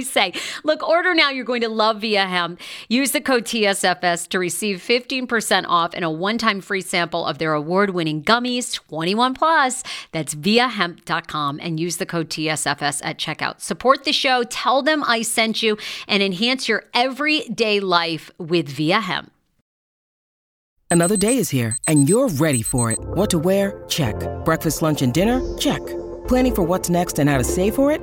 say? Look, order now. You're going to love Viia Hemp. Use the code TSFS to receive 15% off and a one time free sample of their award winning gummies, 21 plus. That's viiahemp.com and use the code TSFS at checkout. Support the show, tell them I sent you, and enhance your everyday life with Viia Hemp. Another day is here, and you're ready for it. What to wear? Check. Breakfast, lunch, and dinner? Check. Planning for what's next and how to save for it?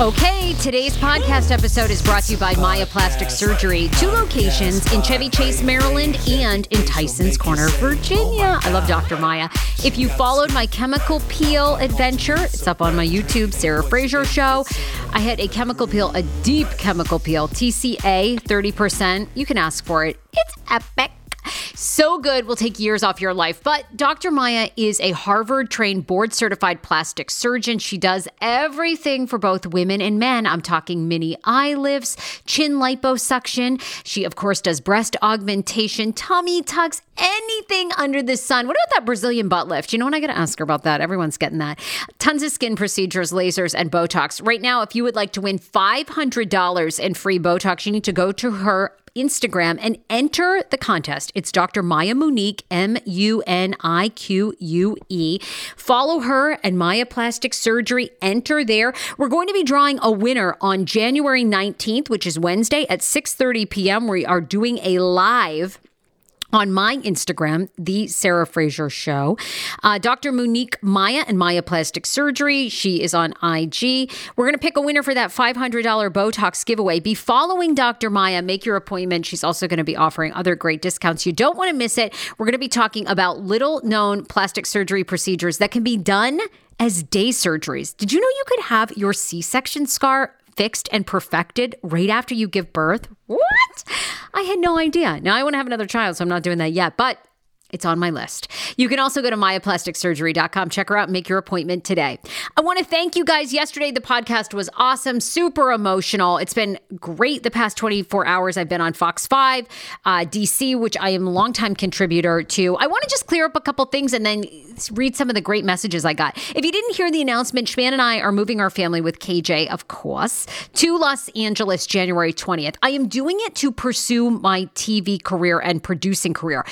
Okay, today's podcast episode is brought to you by Maia Plastic Surgery. Two locations in Chevy Chase, Maryland, and in Tyson's Corner, Virginia. I love Dr. Maia. If you followed my chemical peel adventure, it's up on my YouTube, Sarah Fraser Show. I had a chemical peel, a deep chemical peel, TCA, 30%. You can ask for it. It's epic. So good will take years off your life. But Dr. Maia is a Harvard trained board certified plastic surgeon. She does everything for both women and men. I'm talking mini eye lifts, chin liposuction. She, of course, does breast augmentation, tummy tucks, anything under the sun. What about that Brazilian butt lift? You know what? I got to ask her about that. Everyone's getting that. Tons of skin procedures, lasers, and Botox. Right now, if you would like to win $500 in free Botox, you need to go to her Instagram and enter the contest. It's Dr. Maia Munique, M U N I Q U E. Follow her and Maia Plastic Surgery. Enter there. We're going to be drawing a winner on January 19th, which is Wednesday at 6:30 p.m. We are doing a live on my Instagram, The Sarah Fraser Show. Uh, Dr. Munique Maia and Maia Plastic Surgery. She is on IG. We're going to pick a winner for that $500 Botox giveaway. Be following Dr. Maia. Make your appointment. She's also going to be offering other great discounts. You don't want to miss it. We're going to be talking about little known plastic surgery procedures that can be done as day surgeries. Did you know you could have your C section scar fixed and perfected right after you give birth? What? I had no idea. Now I want to have another child, so I'm not doing that yet, but it's on my list. You can also go to maiaplasticsurgery.com. Check her out make your appointment today. I want to thank you guys. Yesterday, the podcast was awesome, super emotional. It's been great the past 24 hours. I've been on Fox 5, uh, DC, which I am a longtime contributor to. I want to just clear up a couple things and then read some of the great messages I got. If you didn't hear the announcement, Schman and I are moving our family with KJ, of course, to Los Angeles January 20th. I am doing it to pursue my TV career and producing career.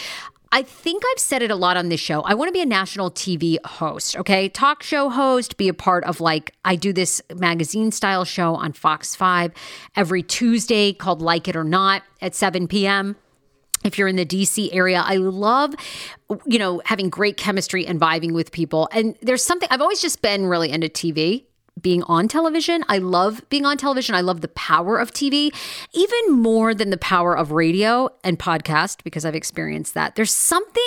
I think I've said it a lot on this show. I want to be a national TV host, okay? Talk show host, be a part of like, I do this magazine style show on Fox 5 every Tuesday called Like It or Not at 7 p.m if you're in the DC area, I love, you know, having great chemistry and vibing with people. And there's something I've always just been really into TV being on television. I love being on television. I love the power of TV, even more than the power of radio and podcast, because I've experienced that. There's something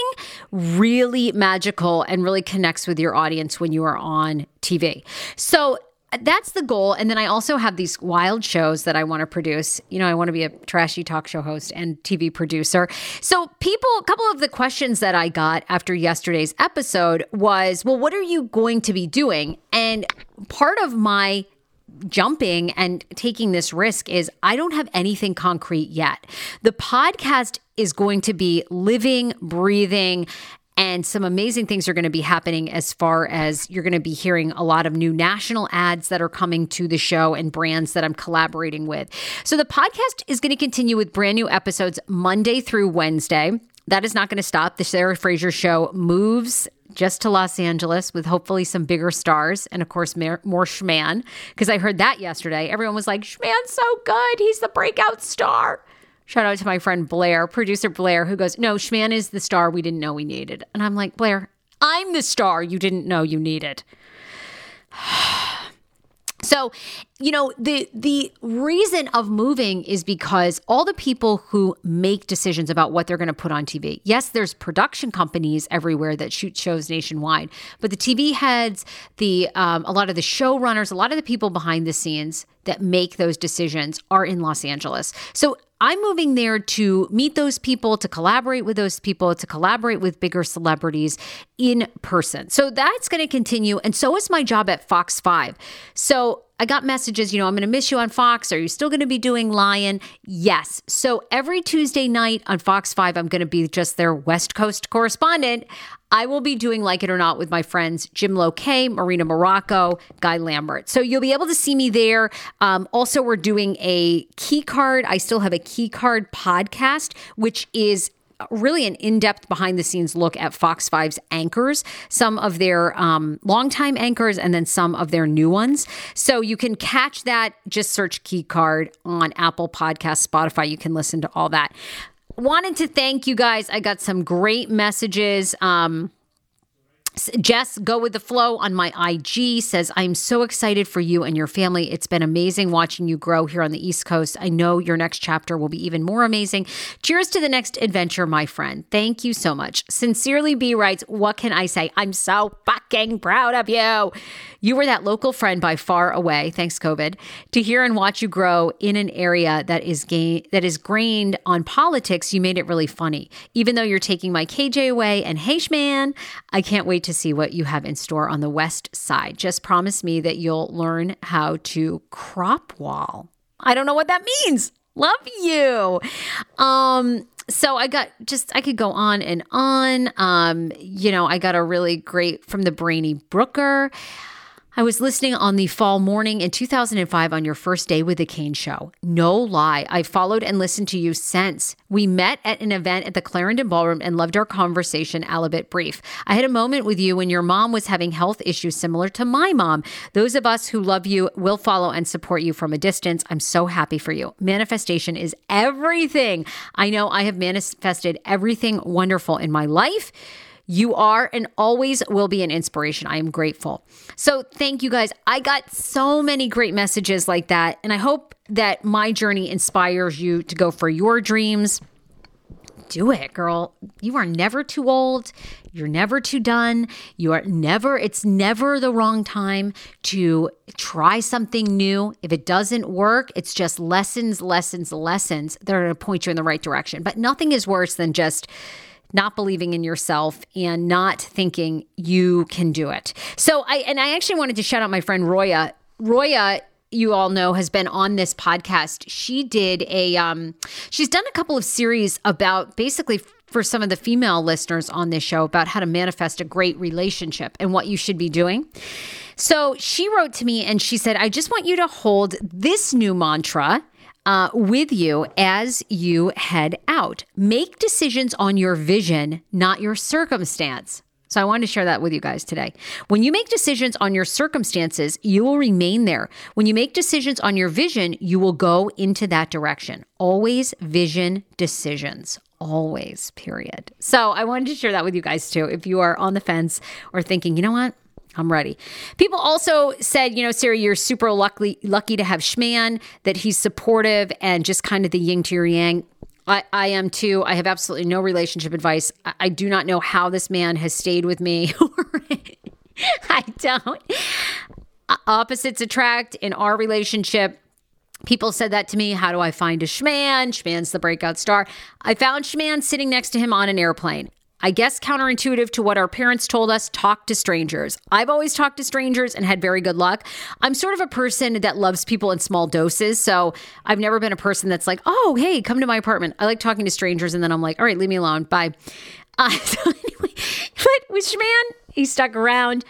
really magical and really connects with your audience when you are on TV. So that's the goal. And then I also have these wild shows that I want to produce. You know, I want to be a trashy talk show host and TV producer. So, people, a couple of the questions that I got after yesterday's episode was, well, what are you going to be doing? And part of my jumping and taking this risk is I don't have anything concrete yet. The podcast is going to be living, breathing, and some amazing things are going to be happening as far as you're going to be hearing a lot of new national ads that are coming to the show and brands that I'm collaborating with. So the podcast is going to continue with brand new episodes Monday through Wednesday. That is not going to stop. The Sarah Fraser show moves just to Los Angeles with hopefully some bigger stars and, of course, more, Schman. Because I heard that yesterday. Everyone was like, Schman's so good. He's the breakout star. Shout out to my friend Blair, producer Blair, who goes, No, Schman is the star we didn't know we needed. And I'm like, Blair, I'm the star you didn't know you needed. So, you know, the the reason of moving is because all the people who make decisions about what they're going to put on TV. Yes, there's production companies everywhere that shoot shows nationwide, but the TV heads, the um, a lot of the showrunners, a lot of the people behind the scenes that make those decisions are in Los Angeles. So I'm moving there to meet those people, to collaborate with those people, to collaborate with bigger celebrities in person. So that's going to continue. And so is my job at Fox 5. So I got messages, you know, I'm going to miss you on Fox. Are you still going to be doing Lion? Yes. So every Tuesday night on Fox 5, I'm going to be just their West Coast correspondent. I will be doing Like It or Not with my friends Jim Lokay, Marina Marraco, Guy Lambert. So you'll be able to see me there. Um, also, we're doing a key card. I still have a key card podcast, which is really an in-depth behind the scenes look at Fox 5's anchors, some of their um, longtime anchors and then some of their new ones. So you can catch that. Just search Key Card on Apple Podcast, Spotify. You can listen to all that wanted to thank you guys. I got some great messages. Um, Jess, go with the flow on my IG says, I'm so excited for you and your family. It's been amazing watching you grow here on the East Coast. I know your next chapter will be even more amazing. Cheers to the next adventure, my friend. Thank you so much. Sincerely, B writes, What can I say? I'm so fucking proud of you. You were that local friend by far away, thanks COVID, to hear and watch you grow in an area that is gain that is grained on politics. You made it really funny. Even though you're taking my KJ away and hey man, I can't wait to see what you have in store on the west side. Just promise me that you'll learn how to crop wall. I don't know what that means. Love you. Um so I got just I could go on and on. Um, you know, I got a really great from the Brainy Brooker. I was listening on the fall morning in 2005 on your first day with the Kane Show. No lie, I followed and listened to you since. We met at an event at the Clarendon Ballroom and loved our conversation, Alabit Brief. I had a moment with you when your mom was having health issues similar to my mom. Those of us who love you will follow and support you from a distance. I'm so happy for you. Manifestation is everything. I know I have manifested everything wonderful in my life. You are and always will be an inspiration. I am grateful. So, thank you guys. I got so many great messages like that. And I hope that my journey inspires you to go for your dreams. Do it, girl. You are never too old. You're never too done. You are never, it's never the wrong time to try something new. If it doesn't work, it's just lessons, lessons, lessons that are going to point you in the right direction. But nothing is worse than just, not believing in yourself and not thinking you can do it. So I and I actually wanted to shout out my friend Roya. Roya you all know has been on this podcast. She did a um she's done a couple of series about basically for some of the female listeners on this show about how to manifest a great relationship and what you should be doing. So she wrote to me and she said, I just want you to hold this new mantra uh, with you as you head out. Make decisions on your vision, not your circumstance. So I wanted to share that with you guys today. When you make decisions on your circumstances, you will remain there. When you make decisions on your vision, you will go into that direction. Always vision decisions. Always, period. So I wanted to share that with you guys too. If you are on the fence or thinking, you know what? I'm ready. People also said, you know, Sarah, you're super lucky lucky to have Schman, that he's supportive and just kind of the yin to your yang. I, I am too. I have absolutely no relationship advice. I, I do not know how this man has stayed with me. I don't. Opposites attract in our relationship. People said that to me. How do I find a Schman? Schman's the breakout star. I found Schman sitting next to him on an airplane. I guess counterintuitive to what our parents told us talk to strangers. I've always talked to strangers and had very good luck. I'm sort of a person that loves people in small doses. So I've never been a person that's like, oh, hey, come to my apartment. I like talking to strangers. And then I'm like, all right, leave me alone. Bye. Uh, so anyway, but with Schman, he stuck around.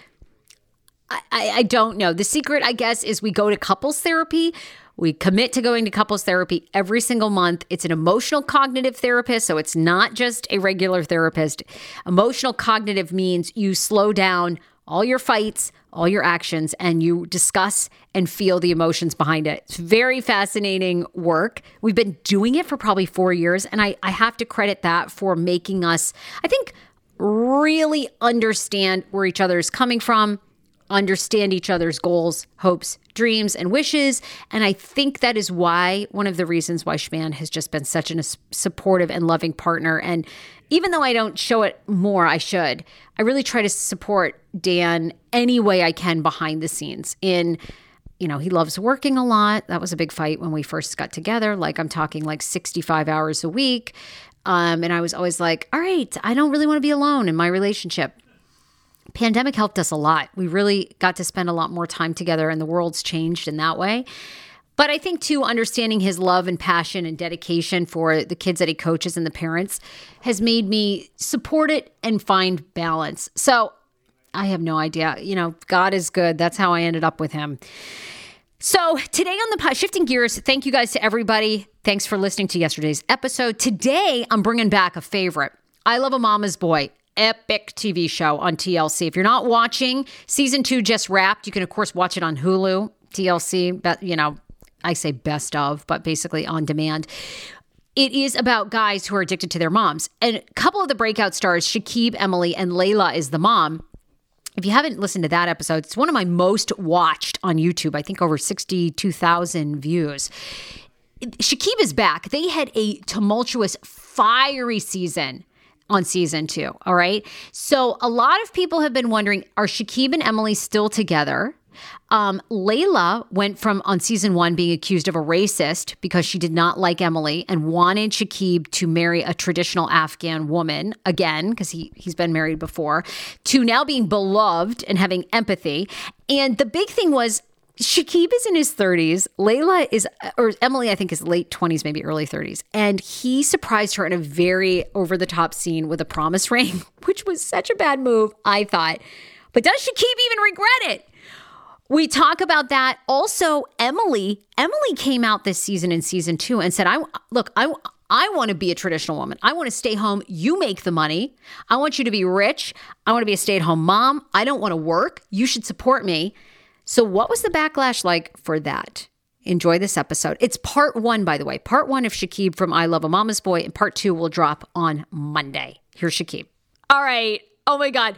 I, I, I don't know. The secret, I guess, is we go to couples therapy we commit to going to couples therapy every single month. It's an emotional cognitive therapist, so it's not just a regular therapist. Emotional cognitive means you slow down all your fights, all your actions, and you discuss and feel the emotions behind it. It's very fascinating work. We've been doing it for probably four years, and I, I have to credit that for making us, I think, really understand where each other is coming from understand each other's goals, hopes, dreams, and wishes. And I think that is why one of the reasons why Schman has just been such a supportive and loving partner. And even though I don't show it more, I should. I really try to support Dan any way I can behind the scenes in you know, he loves working a lot. That was a big fight when we first got together. Like, I'm talking like 65 hours a week. Um, and I was always like, all right, I don't really want to be alone in my relationship pandemic helped us a lot. We really got to spend a lot more time together, and the world's changed in that way. But I think, too, understanding his love and passion and dedication for the kids that he coaches and the parents has made me support it and find balance. So I have no idea. You know, God is good. That's how I ended up with him. So, today on the shifting gears, thank you guys to everybody. Thanks for listening to yesterday's episode. Today, I'm bringing back a favorite. I love a mama's boy epic TV show on TLC. If you're not watching, season two just wrapped. You can, of course, watch it on Hulu, TLC, but, you know, I say best of, but basically on demand. It is about guys who are addicted to their moms. And a couple of the breakout stars, Shekeb, Emily, and Layla is the mom. If you haven't listened to that episode, it's one of my most watched on YouTube. I think over 62,000 views. Shekeb is back. They had a tumultuous, fiery season on season two. All right. So a lot of people have been wondering are Shekeb and Emily still together? Um, Layla went from on season one being accused of a racist because she did not like Emily and wanted Shekeb to marry a traditional Afghan woman again because he he's been married before to now being beloved and having empathy. And the big thing was Shekeb is in his 30s. Layla is, or Emily, I think, is late 20s, maybe early 30s. And he surprised her in a very over the top scene with a promise ring, which was such a bad move, I thought. But does Shekeb even regret it? We talk about that. Also, Emily, Emily came out this season in season two and said, I look, I I want to be a traditional woman. I want to stay home. You make the money. I want you to be rich. I want to be a stay at home mom. I don't want to work. You should support me. So, what was the backlash like for that? Enjoy this episode. It's part one, by the way. Part one of Shekeb from I Love a Mama's Boy, and part two will drop on Monday. Here's Shekeb. All right. Oh my God.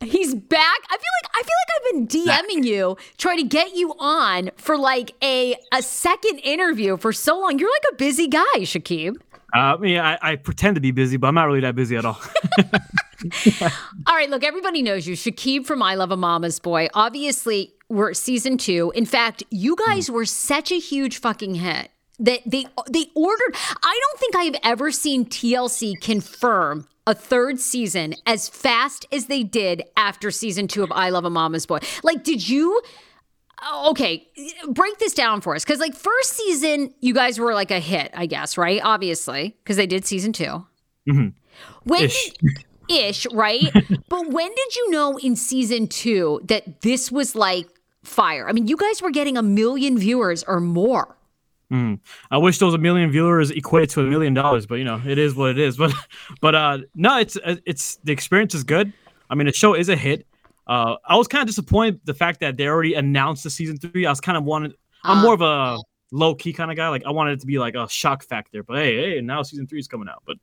He's back. I feel like I feel like I've been DMing you, trying to get you on for like a a second interview for so long. You're like a busy guy, Shekeb. Uh, yeah, I, I pretend to be busy, but I'm not really that busy at all. all right, look, everybody knows you. Shekeb from I Love a Mama's Boy. Obviously, we're season two. In fact, you guys were such a huge fucking hit that they they ordered. I don't think I have ever seen TLC confirm a third season as fast as they did after season two of I Love a Mama's Boy. Like, did you? Oh, okay, break this down for us because like first season, you guys were like a hit, I guess, right? Obviously, because they did season 2 mm-hmm. When Ish. Did, ish, right? but when did you know in season two that this was like fire? I mean, you guys were getting a million viewers or more. Mm. I wish those a million viewers equated to a million dollars, but you know, it is what it is. But, but uh, no, it's uh, it's the experience is good. I mean, the show is a hit. Uh, I was kind of disappointed the fact that they already announced the season three. I was kind of wanted. I'm more of a low key kind of guy. Like I wanted it to be like a shock factor. But hey, hey, now season three is coming out. But,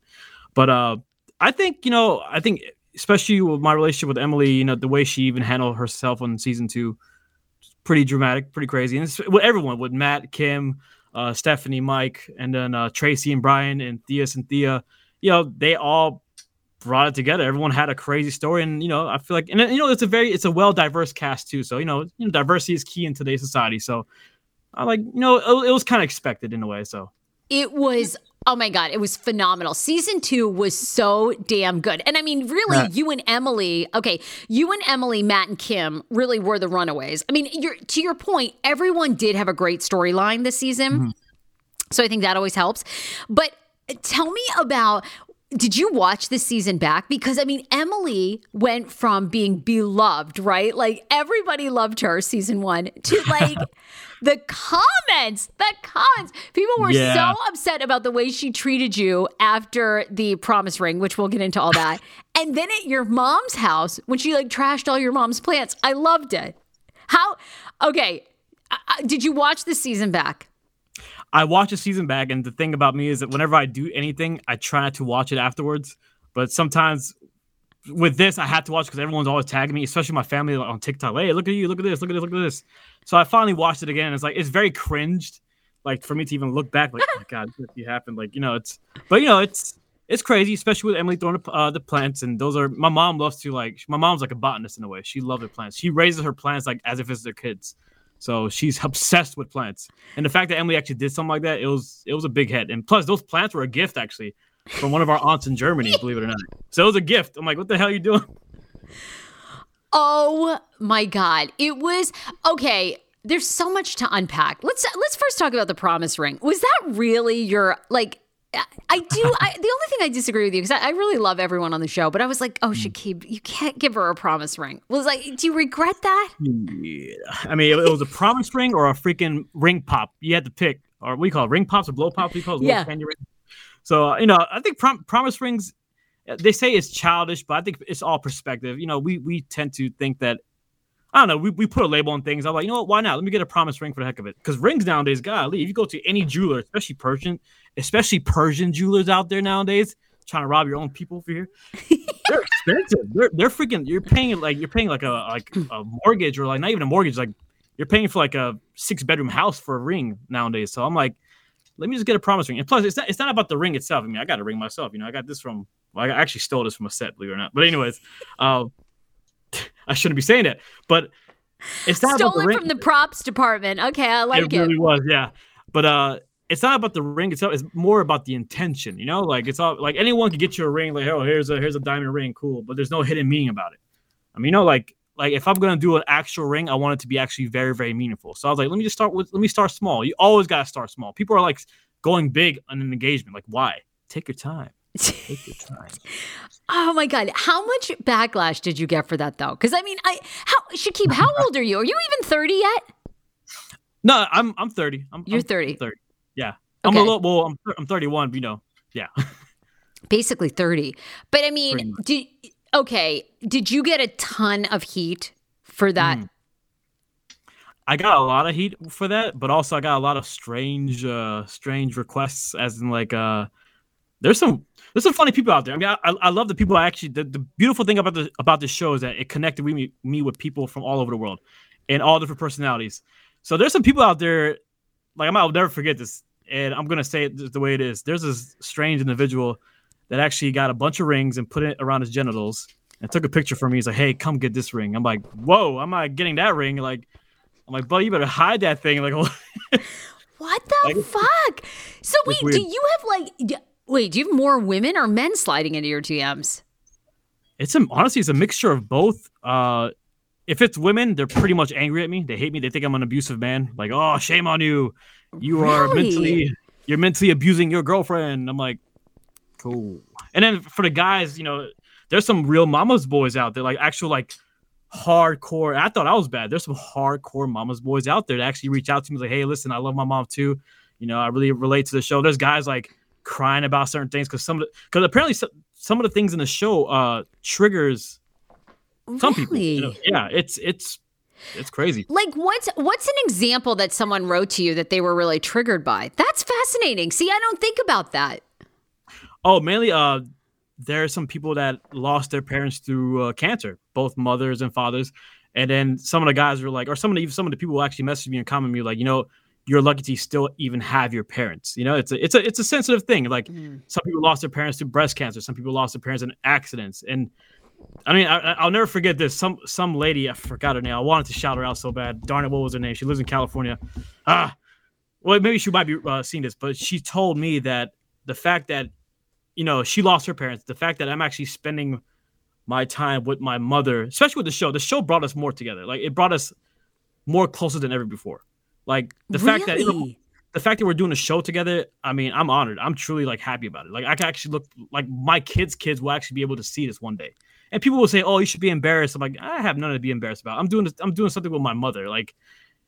but uh, I think you know, I think especially with my relationship with Emily, you know, the way she even handled herself on season two, pretty dramatic, pretty crazy. And with everyone, with Matt, Kim, uh, Stephanie, Mike, and then uh, Tracy and Brian and Thea and Thea, you know, they all brought it together. Everyone had a crazy story, and you know, I feel like, and you know, it's a very, it's a well diverse cast too. So you know, you know, diversity is key in today's society. So I like, you know, it, it was kind of expected in a way. So it was Oh my God, it was phenomenal. Season two was so damn good. And I mean, really, you and Emily, okay, you and Emily, Matt and Kim really were the runaways. I mean, you're, to your point, everyone did have a great storyline this season. Mm-hmm. So I think that always helps. But tell me about did you watch this season back? Because I mean, Emily went from being beloved, right? Like everybody loved her season one to like the comments, the comments. People were yeah. so upset about the way she treated you after the promise ring, which we'll get into all that. and then at your mom's house when she like trashed all your mom's plants. I loved it. How, okay. Uh, uh did you watch the season back? I watch a season back, and the thing about me is that whenever I do anything, I try not to watch it afterwards. But sometimes with this, I had to watch because everyone's always tagging me, especially my family on TikTok. Hey, look at you, look at this, look at this, look at this. So I finally watched it again. And it's like it's very cringed, like for me to even look back, like oh my god, this happened. Like you know, it's but you know, it's it's crazy, especially with Emily throwing uh, the plants. And those are my mom loves to like my mom's like a botanist in a way. She loves her plants. She raises her plants like as if it's their kids. So she's obsessed with plants. And the fact that Emily actually did something like that, it was it was a big hit. And plus, those plants were a gift actually from one of our aunts in Germany, believe it or not. So it was a gift. I'm like, what the hell are you doing? Oh my god, it was okay. There's so much to unpack. Let's let's first talk about the promise ring. Was that really your like I do. I, the only thing I disagree with you because I, I, really love everyone on the show, but I was like, "Oh, hmm. Shekeb, you can't give her a promise ring." Was like, do you regret that? Yeah. I mean, it, was a promise ring or a freaking ring pop. You had to pick, or we call it ring pops or blow pops. We call it yeah. candy ring. So uh, you know, I think prom- promise rings. Uh, they say it's childish, but I think it's all perspective. You know, we we tend to think that I don't know. We, we put a label on things. I'm like, you know what? Why not? Let me get a promise ring for the heck of it. Because rings nowadays, golly, if you go to any jeweler, especially Persian, especially Persian jewelers out there nowadays, trying to rob your own people for here, they're expensive. They're they're freaking. You're paying like you're paying like a like a mortgage or like not even a mortgage. Like you're paying for like a six bedroom house for a ring nowadays. So I'm like, let me just get a promise ring. And plus, it's not it's not about the ring itself. I mean, I got a ring myself. You know, I got this from. Well, I actually stole this from a set, believe it or not. But anyways, uh, I shouldn't be saying that, but it's not stolen from the props department. Okay, I like it. It really was, yeah. But uh, it's not about the ring itself. It's more about the intention. You know, like it's all like anyone can get you a ring. Like, oh, here's a here's a diamond ring, cool. But there's no hidden meaning about it. I mean, you know, like like if I'm gonna do an actual ring, I want it to be actually very very meaningful. So I was like, let me just start with let me start small. You always gotta start small. People are like going big on an engagement. Like, why? Take your time. Take your time. oh my god, how much backlash did you get for that though? Because I mean, I how Shekeb, how old are you? Are you even thirty yet? No, I'm I'm thirty. I'm, You're 30. I'm 30. Yeah, okay. I'm a little. Well, I'm I'm 31. But you know, yeah. Basically thirty. But I mean, did okay? Did you get a ton of heat for that? Mm. I got a lot of heat for that, but also I got a lot of strange, uh strange requests, as in like, uh, there's some there's some funny people out there. I mean, I, I love the people. I actually, the, the beautiful thing about the about this show is that it connected with me, me with people from all over the world, and all different personalities. So there's some people out there, like I'm, I'll never forget this, and I'm gonna say it the way it is. There's this strange individual that actually got a bunch of rings and put it around his genitals and took a picture for me. He's like, "Hey, come get this ring." I'm like, "Whoa, I'm not getting that ring." Like, I'm like, "Buddy, you better hide that thing." Like, what the like, fuck? So wait, do you have like? Wait, do you have more women or men sliding into your DMs? It's a, honestly, it's a mixture of both. Uh, if it's women, they're pretty much angry at me. They hate me. They think I'm an abusive man. Like, oh, shame on you. You really? are mentally, you're mentally abusing your girlfriend. I'm like, cool. And then for the guys, you know, there's some real mama's boys out there, like actual like hardcore. I thought I was bad. There's some hardcore mama's boys out there that actually reach out to me like, hey, listen, I love my mom too You know, I really relate to the show. There's guys like crying about certain things because some because apparently some, some of the things in the show uh triggers some people. You know? Yeah, it's it's it's crazy. Like what's what's an example that someone wrote to you that they were really triggered by? That's fascinating. See, I don't think about that. Oh, mainly uh there are some people that lost their parents through uh, cancer, both mothers and fathers. And then some of the guys were like, or some of the some of the people actually messaged me and commented me like, you know, you're lucky to still even have your parents. You know, it's a it's a it's a sensitive thing. Like mm. some people lost their parents to breast cancer, some people lost their parents in accidents, and I mean, I, will never forget this. Some some lady, I forgot her name. I wanted to shout her out so bad. Darn it, what was her name? She lives in California. Ah, well, maybe she might be uh, seeing this, but she told me that the fact that you know she lost her parents, the fact that I'm actually spending my time with my mother, especially with the show. The show brought us more together. Like it brought us more closer than ever before. Like the really? fact that you know, the fact that we're doing a show together, I mean, I'm honored. I'm truly like happy about it. Like I can actually look like my kids' kids will actually be able to see this one day. And people will say, "Oh, you should be embarrassed." I'm like, I have none to be embarrassed about. I'm doing this, I'm doing something with my mother. Like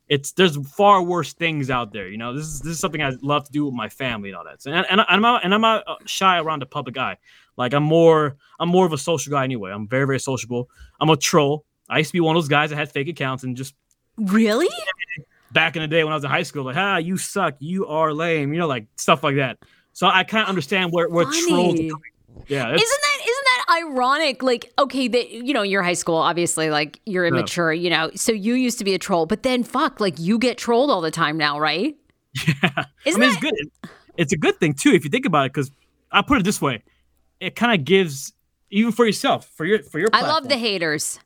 it's there's far worse things out there. You know, this is this is something I love to do with my family and all that. So, and and, I'm not, and I'm not uh, shy around the public eye. Like I'm more I'm more of a social guy anyway. I'm very very sociable. I'm a troll. I used to be one of those guys that had fake accounts and just really back in the day when I was in high school, like, ah, you suck, you are lame, you know, like stuff like that. So I kind of understand where where Funny. trolls. Yeah, isn't that ironic? Like, okay, that you know, you're high school, obviously, like you're immature, you know, so you used to be a troll, but then fuck, like you get trolled all the time now, right? Yeah, isn't I mean, that- it's good. It's a good thing too if you think about it, because I put it this way: it kind of gives even for yourself, for your for your. Platform, I love the haters.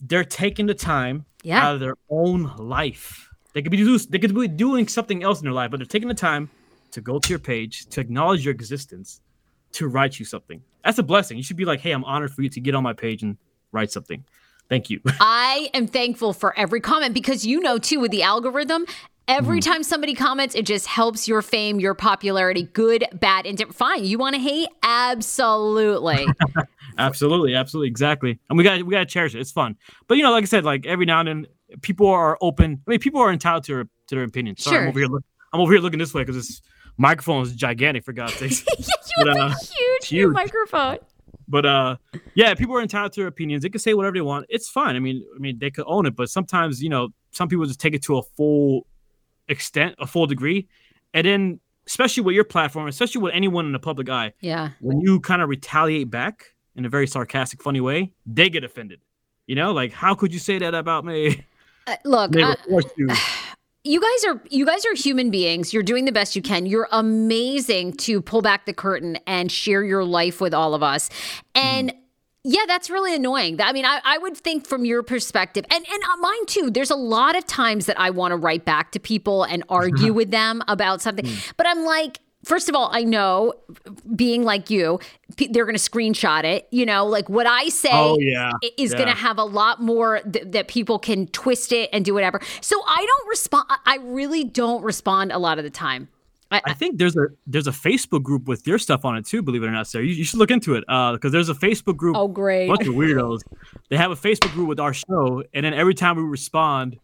They're taking the time yeah. out of their own life they could be do, they could be doing something else in their life, but they're taking the time to go to your page, to acknowledge your existence, to write you something. That's a blessing. You should be like, "Hey, I'm honored for you to get on my page and write something." Thank you. I am thankful for every comment because you know too with the algorithm, Every mm. time somebody comments, it just helps your fame, your popularity, good, bad, and fine. You want to hate? Absolutely. absolutely, absolutely, exactly. And we got we got to cherish it. It's fun. But you know, like I said, like every now and then, people are open. I mean, people are entitled to their, to their opinion. Sorry, sure. I'm over here. Look, I'm over here looking this way because this microphone is gigantic. For God's sake, you but, have uh, a huge, huge microphone. But uh, yeah, people are entitled to their opinions. They can say whatever they want. It's fine. I mean, I mean, they could own it. But sometimes, you know, some people just take it to a full extent, a full degree, and then, especially with your platform, especially with anyone in the public eye, yeah, when you kind of retaliate back in a very sarcastic, funny way, they get offended. You know, like how could you say that about me? Uh, look, uh, you guys are you guys are human beings. You're doing the best you can. You're amazing to pull back the curtain and share your life with all of us. And mm. Yeah, that's really annoying. I mean, I, I would think from your perspective, and, and uh, mine too, there's a lot of times that I want to write back to people and argue with them about something. Mm. But I'm like, first of all, I know being like you, they're going to screenshot it. You know, like what I say oh, yeah. is yeah. going to have a lot more th- that people can twist it and do whatever. So I don't respond. I really don't respond a lot of the time. I, I, think there's a there's a Facebook group with your stuff on it too. Believe it or not, Sarah, you, you should look into it because uh, there's a Facebook group. Oh, great! Bunch of weirdos. They have a Facebook group with our show, and then every time we respond,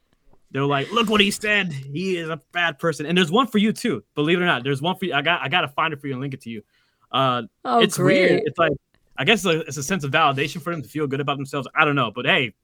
they're like, "Look what he said. He is a bad person." And there's one for you too. Believe it or not, there's one for you. I got I got to find it for you and link it to you. Uh, oh, it's great. weird. It's like I guess it's a, it's a sense of validation for them to feel good about themselves. I don't know, but hey,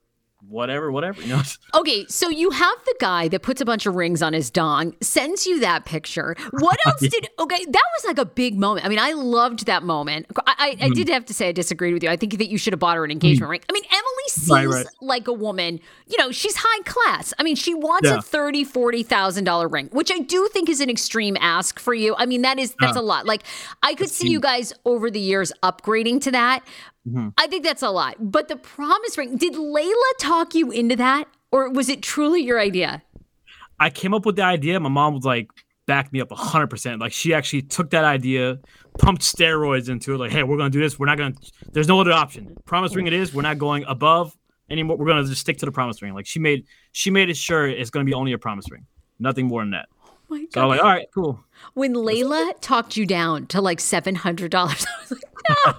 whatever, whatever. You know. Okay, so you have the guy that puts a bunch of rings on his dong, sends you that picture. What else did? Okay, that was like a big moment. I mean, I loved that moment. I, I, mm. I did have to say I disagreed with you. I think that you should have bought her an engagement mm. ring. I mean, Emily seems right, right. like a woman. You know, she's high class. I mean, she wants yeah. a thirty, forty thousand dollar ring, which I do think is an extreme ask for you. I mean, that is that's uh, a lot. Like, I could see you guys over the years upgrading to that. Mm-hmm. I think that's a lot. But the promise ring, did Layla talk you into that? Or was it truly your idea? I came up with the idea. My mom was like, back me up 100%. Like, she actually took that idea, pumped steroids into it. Like, hey, we're going to do this. We're not going to, there's no other option. Promise ring it is. We're not going above anymore. We're going to just stick to the promise ring. Like, she made, she made it sure it's going to be only a promise ring. Nothing more than that. Oh my God. So I'm like, all right, cool. When Layla talked you down to like $700, I was like, no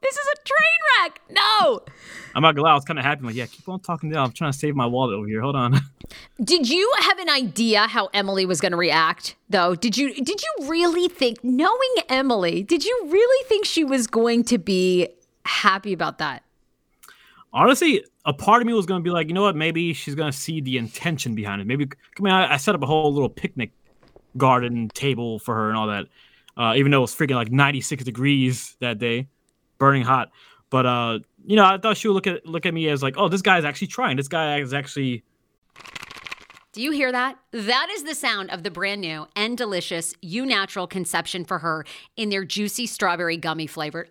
This is a train wreck. No. I'm not gonna lie, I was kind of happy. I'm like, yeah, keep on talking down. I'm trying to save my wallet over here. Hold on. Did you have an idea how Emily was going to react, though? Did you did you really think, knowing Emily, did you really think she was going to be happy about that? Honestly, a part of me was gonna be like, you know what? Maybe she's gonna see the intention behind it. Maybe, I mean, I, I set up a whole little picnic garden table for her and all that. Uh, even though it was freaking like 96 degrees that day, burning hot. But uh, you know, I thought she would look at look at me as like, oh, this guy's actually trying. This guy is actually. Do you hear that? That is the sound of the brand new and delicious Eu Natural Conception for Her in their juicy strawberry gummy flavored.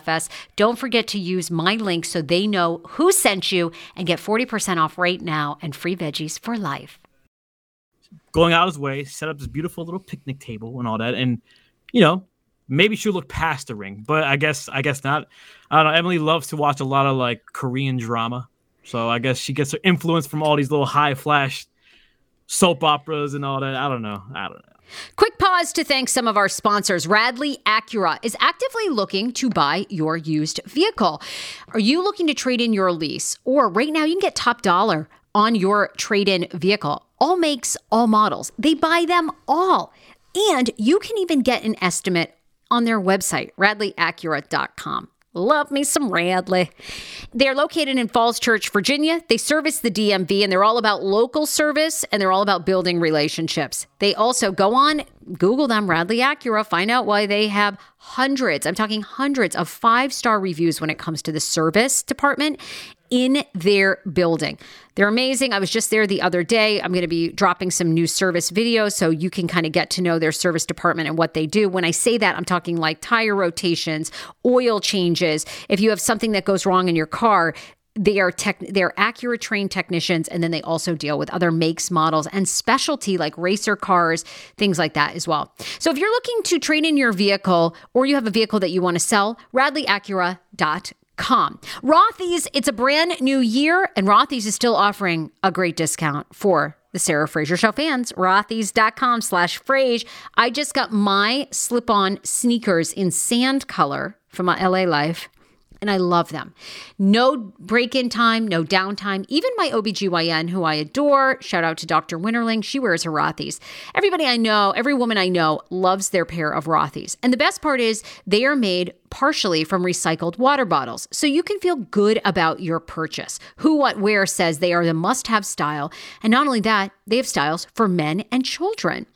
Don't forget to use my link so they know who sent you and get 40% off right now and free veggies for life going out his way, set up this beautiful little picnic table and all that. And, you know, maybe she'll look past the ring, but I guess I guess not. I don't know. Emily loves to watch a lot of like Korean drama, so I guess she gets her influence from all these little high flash soap operas and all that. I don't know. I don't know. Quick pause to thank some of our sponsors. Radley Acura is actively looking to buy your used vehicle. Are you looking to trade in your lease? Or right now, you can get top dollar on your trade in vehicle. All makes, all models. They buy them all. And you can even get an estimate on their website, radleyacura.com. Love me some Radley. They're located in Falls Church, Virginia. They service the DMV and they're all about local service and they're all about building relationships. They also go on, Google them, Radley Acura, find out why they have hundreds, I'm talking hundreds of five star reviews when it comes to the service department in their building. They're amazing. I was just there the other day. I'm going to be dropping some new service videos so you can kind of get to know their service department and what they do. When I say that, I'm talking like tire rotations, oil changes. If you have something that goes wrong in your car, they are tech they're Acura trained technicians and then they also deal with other makes models and specialty like racer cars things like that as well so if you're looking to trade in your vehicle or you have a vehicle that you want to sell radleyacura.com Com. Rothy's, it's a brand new year, and Rothy's is still offering a great discount for the Sarah Fraser Show fans. Rothys.com slash Frase. I just got my slip on sneakers in sand color from my LA Life and I love them. No break in time, no downtime. Even my OBGYN, who I adore, shout out to Dr. Winterling, she wears her Rothy's. Everybody I know, every woman I know loves their pair of Rothy's. And the best part is they are made partially from recycled water bottles. So you can feel good about your purchase. Who What Wear says they are the must have style. And not only that, they have styles for men and children.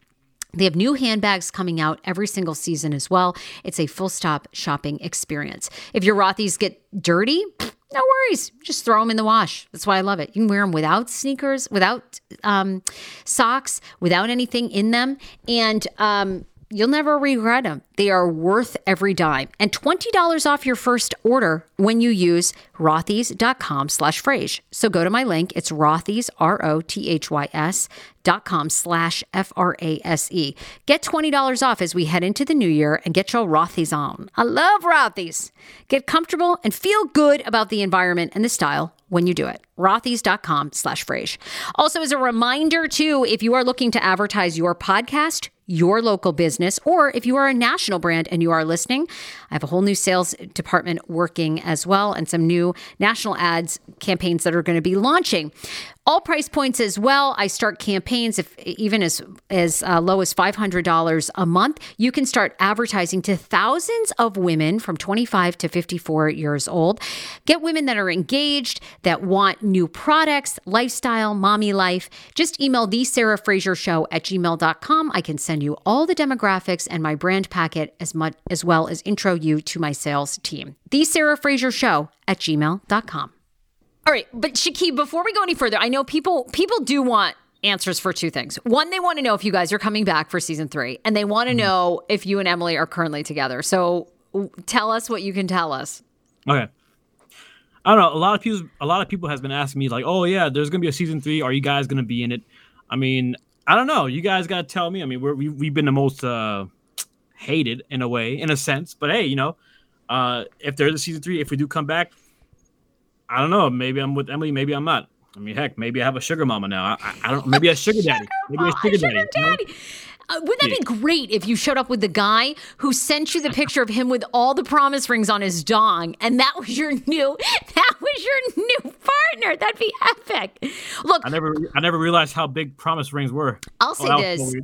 They have new handbags coming out every single season as well. It's a full stop shopping experience. If your Rothy's get dirty, no worries. Just throw them in the wash. That's why I love it. You can wear them without sneakers, without um, socks, without anything in them. And um, You'll never regret them. They are worth every dime. And $20 off your first order when you use rothys.com slash frase. So go to my link. It's rothys, R-O-T-H-Y-S dot com slash F-R-A-S-E. Get $20 off as we head into the new year and get your Rothys on. I love Rothys. Get comfortable and feel good about the environment and the style when you do it. Rothys.com slash frase. Also, as a reminder, too, if you are looking to advertise your podcast, your local business, or if you are a national brand and you are listening, I have a whole new sales department working as well and some new national ads campaigns that are going to be launching all price points as well. I start campaigns if even as as uh, low as five hundred dollars a month. You can start advertising to thousands of women from twenty five to fifty four years old. Get women that are engaged that want new products, lifestyle, mommy life. Just email the Sarah Fraser Show at gmail.com. I can send you all the demographics and my brand packet as much as well as intro you to my sales team. The Sarah Fraser Show at gmail.com. All right, but Shekeb, before we go any further, I know people people do want answers for two things. One, they want to know if you guys are coming back for season three, and they want to mm-hmm. know if you and Emily are currently together. So tell us what you can tell us. Okay. I don't know. A lot of people, a lot of people has been asking me like, "Oh yeah, there's gonna be a season three. Are you guys gonna be in it?" I mean, I don't know. You guys gotta tell me. I mean, we're, we we've been the most uh, hated in a way, in a sense. But hey, you know, uh, if there's a season three, if we do come back, I don't know. Maybe I'm with Emily. Maybe I'm not. I mean, heck, maybe I have a sugar mama now. I, I don't. Maybe a sugar daddy. Maybe a sugar, sugar daddy. daddy. Uh, wouldn't that be great if you showed up with the guy who sent you the picture of him with all the promise rings on his dong, and that was your new that was your new partner? That'd be epic. Look, I never I never realized how big promise rings were. I'll say oh, this: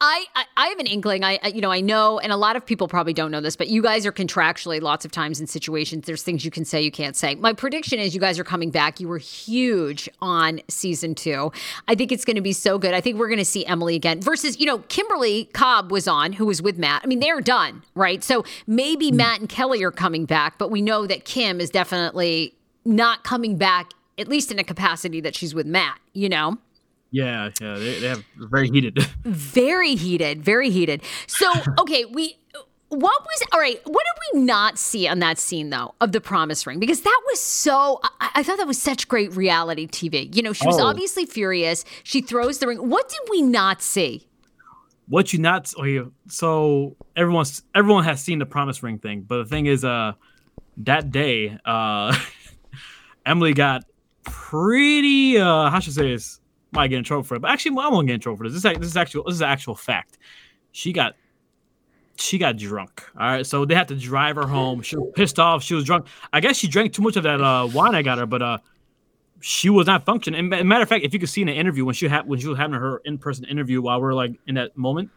I, I, I have an inkling. I, you know, I know, and a lot of people probably don't know this, but you guys are contractually lots of times in situations. There's things you can say, you can't say. My prediction is you guys are coming back. You were huge on season two. I think it's going to be so good. I think we're going to see Emily again versus, you know, Kimberly Cobb was on, who was with Matt. I mean, they're done, right? So maybe mm. Matt and Kelly are coming back, but we know that Kim is definitely not coming back, at least in a capacity that she's with Matt. You know. Yeah, yeah, they, they have very heated. very heated, very heated. So, okay, we what was all right what did we not see on that scene though of the promise ring because that was so i, I thought that was such great reality tv you know she was oh. obviously furious she throws the ring what did we not see what you not okay, so everyone's everyone has seen the promise ring thing, but the thing is, uh, that day, uh, Emily got pretty uh, how should I say this? Might get in trouble for it, but actually, I won't get in trouble for this. This is this is actual this is actual fact. She got she got drunk. All right, so they had to drive her home. She was pissed off. She was drunk. I guess she drank too much of that uh, wine I got her, but uh, she was not functioning. And matter of fact, if you could see in the interview when she had when she was having her in person interview while we are like in that moment,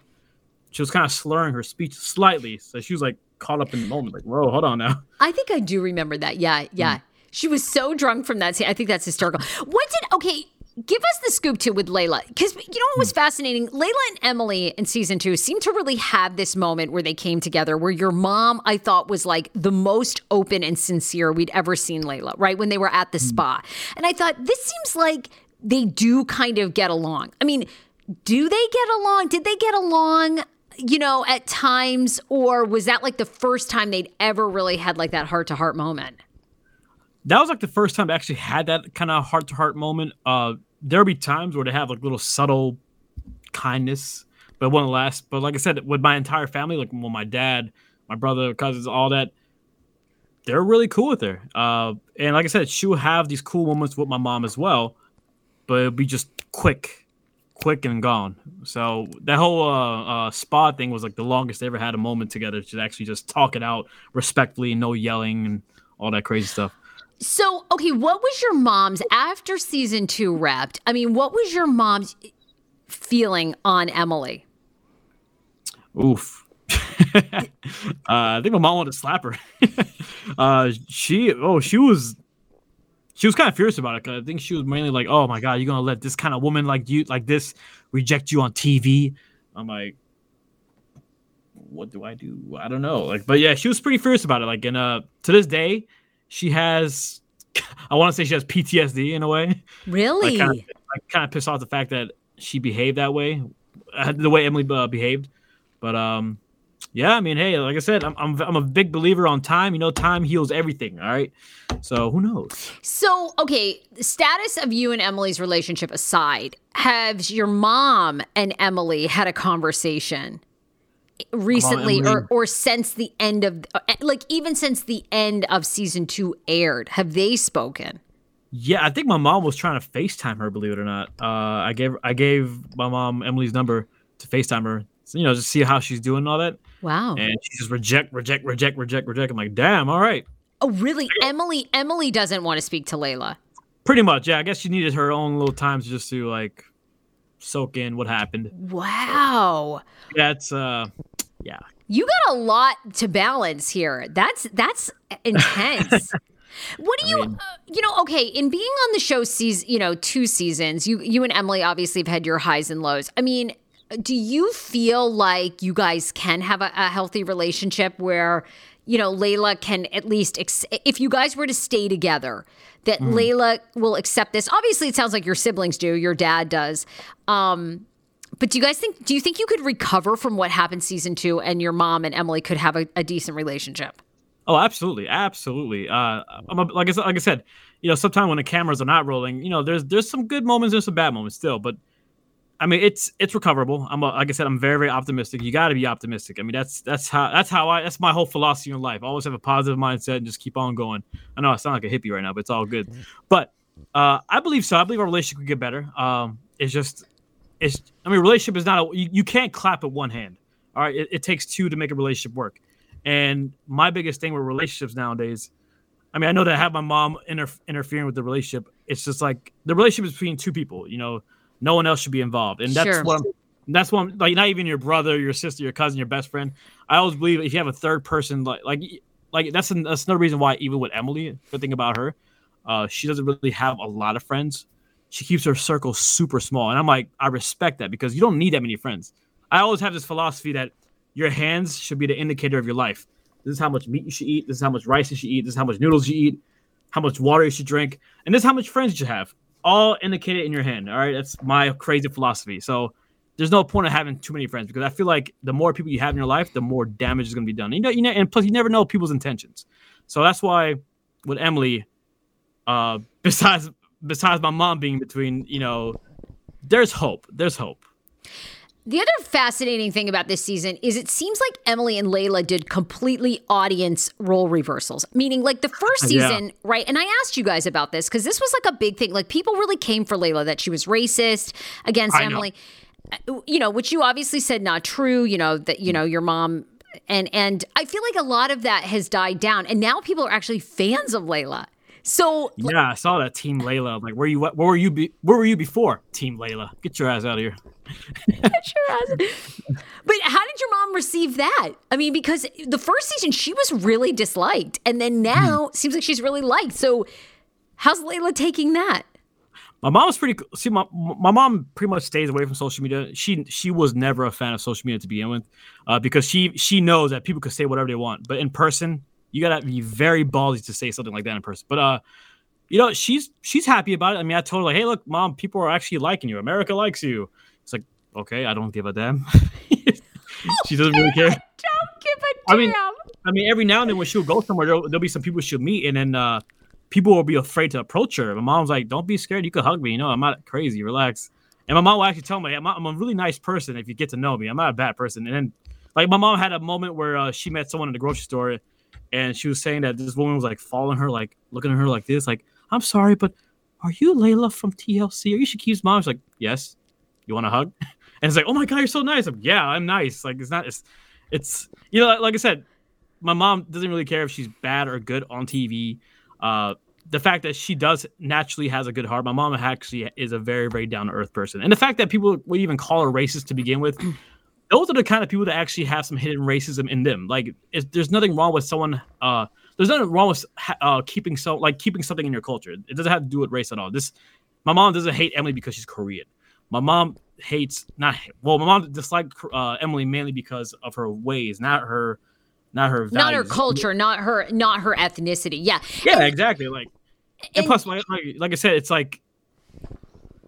she was kind of slurring her speech slightly. So she was like caught up in the moment, like, whoa, hold on now. I think I do remember that. Yeah, yeah. Mm. She was so drunk from that scene. I think that's hysterical. What did okay? Give us the scoop too with Layla because you know what was hmm. fascinating. Layla and Emily in season two seemed to really have this moment where they came together. Where your mom, I thought, was like the most open and sincere we'd ever seen Layla. Right when they were at the mm. spa, and I thought this seems like they do kind of get along. I mean, do they get along? Did they get along? You know, at times, or was that like the first time they'd ever really had like that heart to heart moment? That was like the first time I actually had that kind of heart to heart moment. Uh, there'll be times where they have like little subtle kindness, but it won't last. But like I said, with my entire family, like well, my dad, my brother, cousins, all that, they're really cool with her. Uh, and like I said, she'll have these cool moments with my mom as well, but it'll be just quick, quick and gone. So that whole uh, uh, spa thing was like the longest they ever had a moment together to actually just talk it out respectfully, no yelling and all that crazy stuff. So, okay, what was your mom's after season two wrapped? I mean, what was your mom's feeling on Emily? Oof. uh, I think my mom wanted to slap her. uh, she, oh, she was, she was kind of furious about it. Cause I think she was mainly like, "Oh my god, you're gonna let this kind of woman like you, like this, reject you on TV?" I'm like, what do I do? I don't know. Like, but yeah, she was pretty furious about it. Like, and uh, to this day, she has I want to say she has PTSD in a way. Really? I kind of, like, kind of pissed off the fact that she behaved that way, uh, the way Emily uh, behaved. But um, yeah, I mean, hey, like I said, I'm, I'm I'm a big believer on time. You know, time heals everything. All right, so who knows? So okay, the status of you and Emily's relationship aside, have your mom and Emily had a conversation? Recently or or since the end of uh, like even since the end of season 2 aired have they spoken? Yeah i think my mom was trying to facetime her believe it or not. Uh, i gave i gave my mom emily's number to facetime her you know just see how she's doing and all that. Wow. And she just reject reject reject reject reject. I'm like damn all right. Oh really? Emily emily doesn't want to speak to layla. Pretty much yeah. I guess she needed her own little times just to like soak in what happened. Wow. That's uh yeah. You got a lot to balance here. That's that's intense. What do you, I mean, uh, you know? Okay, in being on the show, season, you know, two seasons. You, you and Emily obviously have had your highs and lows. I mean, do you feel like you guys can have a, a healthy relationship where, you know, Layla can at least, ex- if you guys were to stay together, that mm. Layla will accept this. Obviously, it sounds like your siblings do, your dad does. Um, but do you guys think, do you think you could recover from what happened season two and your mom and Emily could have a, a decent relationship? Oh, absolutely, absolutely. Uh, I'm a, like I like I said, you know, sometimes when the cameras are not rolling, you know, there's there's some good moments, there's some bad moments still, but I mean, it's it's recoverable. I'm a, like I said, I'm very very optimistic. You got to be optimistic. I mean, that's that's how that's how I that's my whole philosophy in life. I always have a positive mindset and just keep on going. I know I sound like a hippie right now, but it's all good. But uh, I believe so. I believe our relationship could get better. Um, it's just it's. I mean, relationship is not a you, you can't clap at one hand. All right, it, it takes two to make a relationship work. And my biggest thing with relationships nowadays, I mean, I know that I have my mom inter- interfering with the relationship. It's just like the relationship is between two people. You know no one else should be involved, and that's sure. what I'm. That's what I'm like. Not even your brother, your sister, your cousin, your best friend. I always believe if you have a third person, like like like that's an, that's another reason why even with Emily, the thing about her, uh, she doesn't really have a lot of friends. She keeps her circle super small, and I'm like, I respect that because you don't need that many friends. I always have this philosophy that your hands should be the indicator of your life. This is how much meat you should eat. This is how much rice you should eat. This is how much noodles you eat. How much water you should drink, and this is how much friends you should have all indicated in your hand. All right, that's my crazy philosophy. So there's no point of having too many friends because I feel like the more people you have in your life, the more damage is going to be done. You know, you know, and plus you never know people's intentions. So that's why with Emily, uh, besides besides my mom being between, you know, there's hope. There's hope. The other fascinating thing about this season is it seems like Emily and Layla did completely audience role reversals. Meaning, like the first Yeah. season, right? And I asked you guys about this because this was like a big thing. Like people really came for Layla that she was racist against I. Emily. Uh, You know, which you obviously said not true. You know that you know your mom. And and I feel like a lot of that has died down, and now people are actually fans of Layla. So Yeah, I saw that Team Layla. I'm like, where you? Where were you? Be, where were you before Team Layla? Get your ass out of here. sure has. But how did your mom receive that? I mean, because the first season she was really disliked, and then now it seems like she's really liked. So, how's Layla taking that? My mom's pretty. co- See, my my mom pretty much stays away from social media. She she was never a fan of social media to begin with, uh, because she she knows that people could say whatever they want, but in person, you gotta be very ballsy to say something like that in person. But uh, you know, she's she's happy about it. I mean, I told her like, hey, look, mom, people are actually liking you. America likes you. It's like, okay, I don't give a damn. she doesn't really care. I Don't give a I mean, I mean, every now and then when she'll go somewhere, there'll, there'll be some people she'll meet, and then uh, people will be afraid to approach her. My mom's like, "Don't be scared. You can hug me. You know, I'm not crazy. Relax." And my mom will actually tell me, "I'm, I'm a really nice person. If you get to know me, I'm not a bad person." And then, like, my mom had a moment where uh, she met someone in the grocery store, and she was saying that this woman was like following her, like looking at her like this, like, "I'm sorry, but are you Layla from TLC? Are you Shekeb's mom?" She's like, "Yes." You want a hug? And it's like, "Oh my god, you're so nice." I'm, yeah, I'm nice. Like, it's not. It's, it's you know, like I said, my mom doesn't really care if she's bad or good on TV. Uh, the fact that she does naturally has a good heart. My mom actually is a very, very down to earth person, and the fact that people would even call her racist to begin with, those are the kind of people that actually have some hidden racism in them. Like, there's nothing wrong with someone. Uh, there's nothing wrong with uh, keeping so like keeping something in your culture. It doesn't have to do with race at all. This, my mom doesn't hate Emily because she's Korean. My mom hates not well. My mom disliked uh, Emily mainly because of her ways, not her, not her. not her culture, not her, not her ethnicity. Yeah, Yeah, exactly. Like, and, And- plus, like, like, like I said, it's like,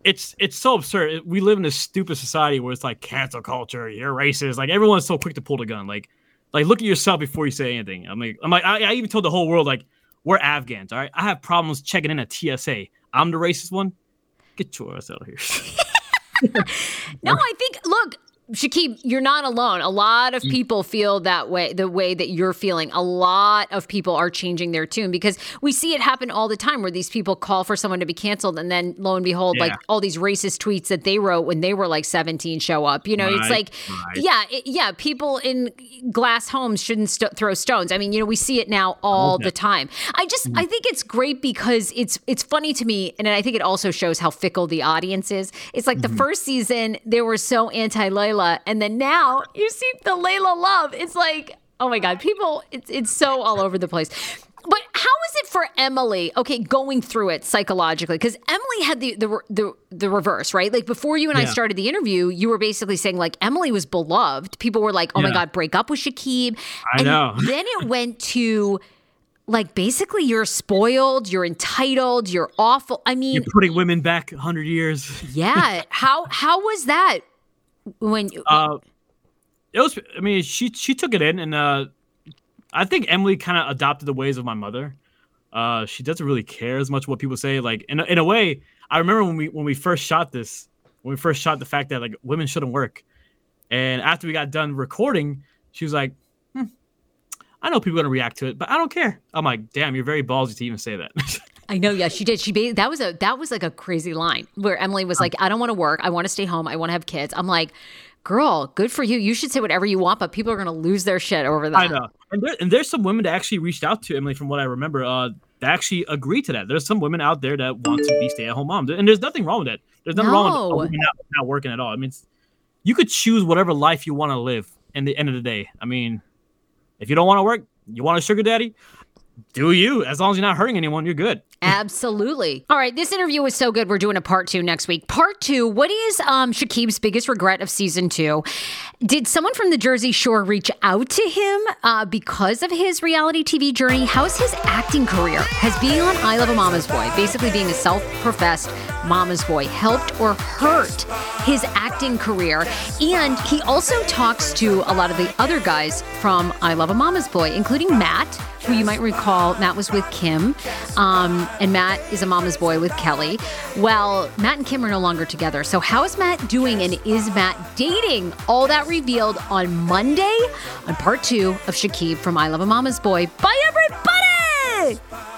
it's it's so absurd. We live in a stupid society where it's like cancel culture. You're racist. Like everyone's so quick to pull the gun. Like, like look at yourself before you say anything. I'm like, I'm like, I, I even told the whole world like, we're Afghans. All right, I have problems checking in at TSA. I'm the racist one. Get your ass out of here. No, I think look, Shekeb, you're not alone. A lot Mm. of people feel that way, the way that you're feeling. A lot of people are changing their tune because we see it happen all the time where these people call for someone to be canceled and then lo and behold, like all these racist tweets that they wrote when they were like 17 show up. You know, it's like, right. yeah, it, yeah, people in glass homes shouldn't st- throw stones. I mean, you know, we see it now all Okay. the time. I just, I think it's great because it's, it's funny to me. And I think it also shows how fickle the audience is. It's like the first season, they were so anti Layla. And then now you see the Layla love. It's like, oh my God, people, it's, it's so all over the place. But how is it for Emily? Okay, going through it psychologically, because Emily had the, the the the reverse, right? Like before you and I started the interview, you were basically saying like Emily was beloved. People were like, "Oh my god, break up with Shekeb." I and know. then it went to like basically you're spoiled, you're entitled, you're awful. I mean, You're putting women back 100 years. yeah. How how was that when Uh, it was. I mean, she she took it in, and uh, I think Emily kind of adopted the ways of my mother. Uh, she doesn't really care as much what people say. Like in in a way, I remember when we when we first shot this, when we first shot the fact that like women shouldn't work, and after we got done recording, she was like, hmm, "I know people are gonna react to it, but I don't care." I'm like, "Damn, you're very ballsy to even say that." I know, yeah, she did. She ba- that was a that was like a crazy line where Emily was like, "I don't want to work. I want to stay home. I want to have kids." I'm like, "Girl, good for you. You should say whatever you want, but people are going to lose their shit over that." I know. And, there, and there's some women that actually reached out to Emily, from what I remember, uh, that actually agree to that. There's some women out there that want to be stay-at-home moms, and there's nothing wrong with that. There's nothing wrong with No. not, not working at all. I mean, you could choose whatever life you want to live. In the end of the day, I mean, if you don't want to work, you want a sugar daddy, do you? As long as you're not hurting anyone, you're good. Absolutely. All right, this interview was so good. We're doing a part two next week. Part two. What is um, Shekeb's biggest regret of season two? Did someone from the Jersey Shore reach out to him uh, because of his reality TV journey? How's his acting career? Has being on I Love a Mama's Boy, basically being a self-professed mama's boy, helped or hurt his acting career? And he also talks to a lot of the other guys from I Love a Mama's Boy, including Matt, who you might recall how Matt was with Kim, um, and Matt is a mama's boy with Kelly. Well, Matt and Kim are no longer together. So, how is Matt doing, and is Matt dating? All that revealed on Monday on part two of Shekeb from I Love a Mama's Boy. Bye, everybody!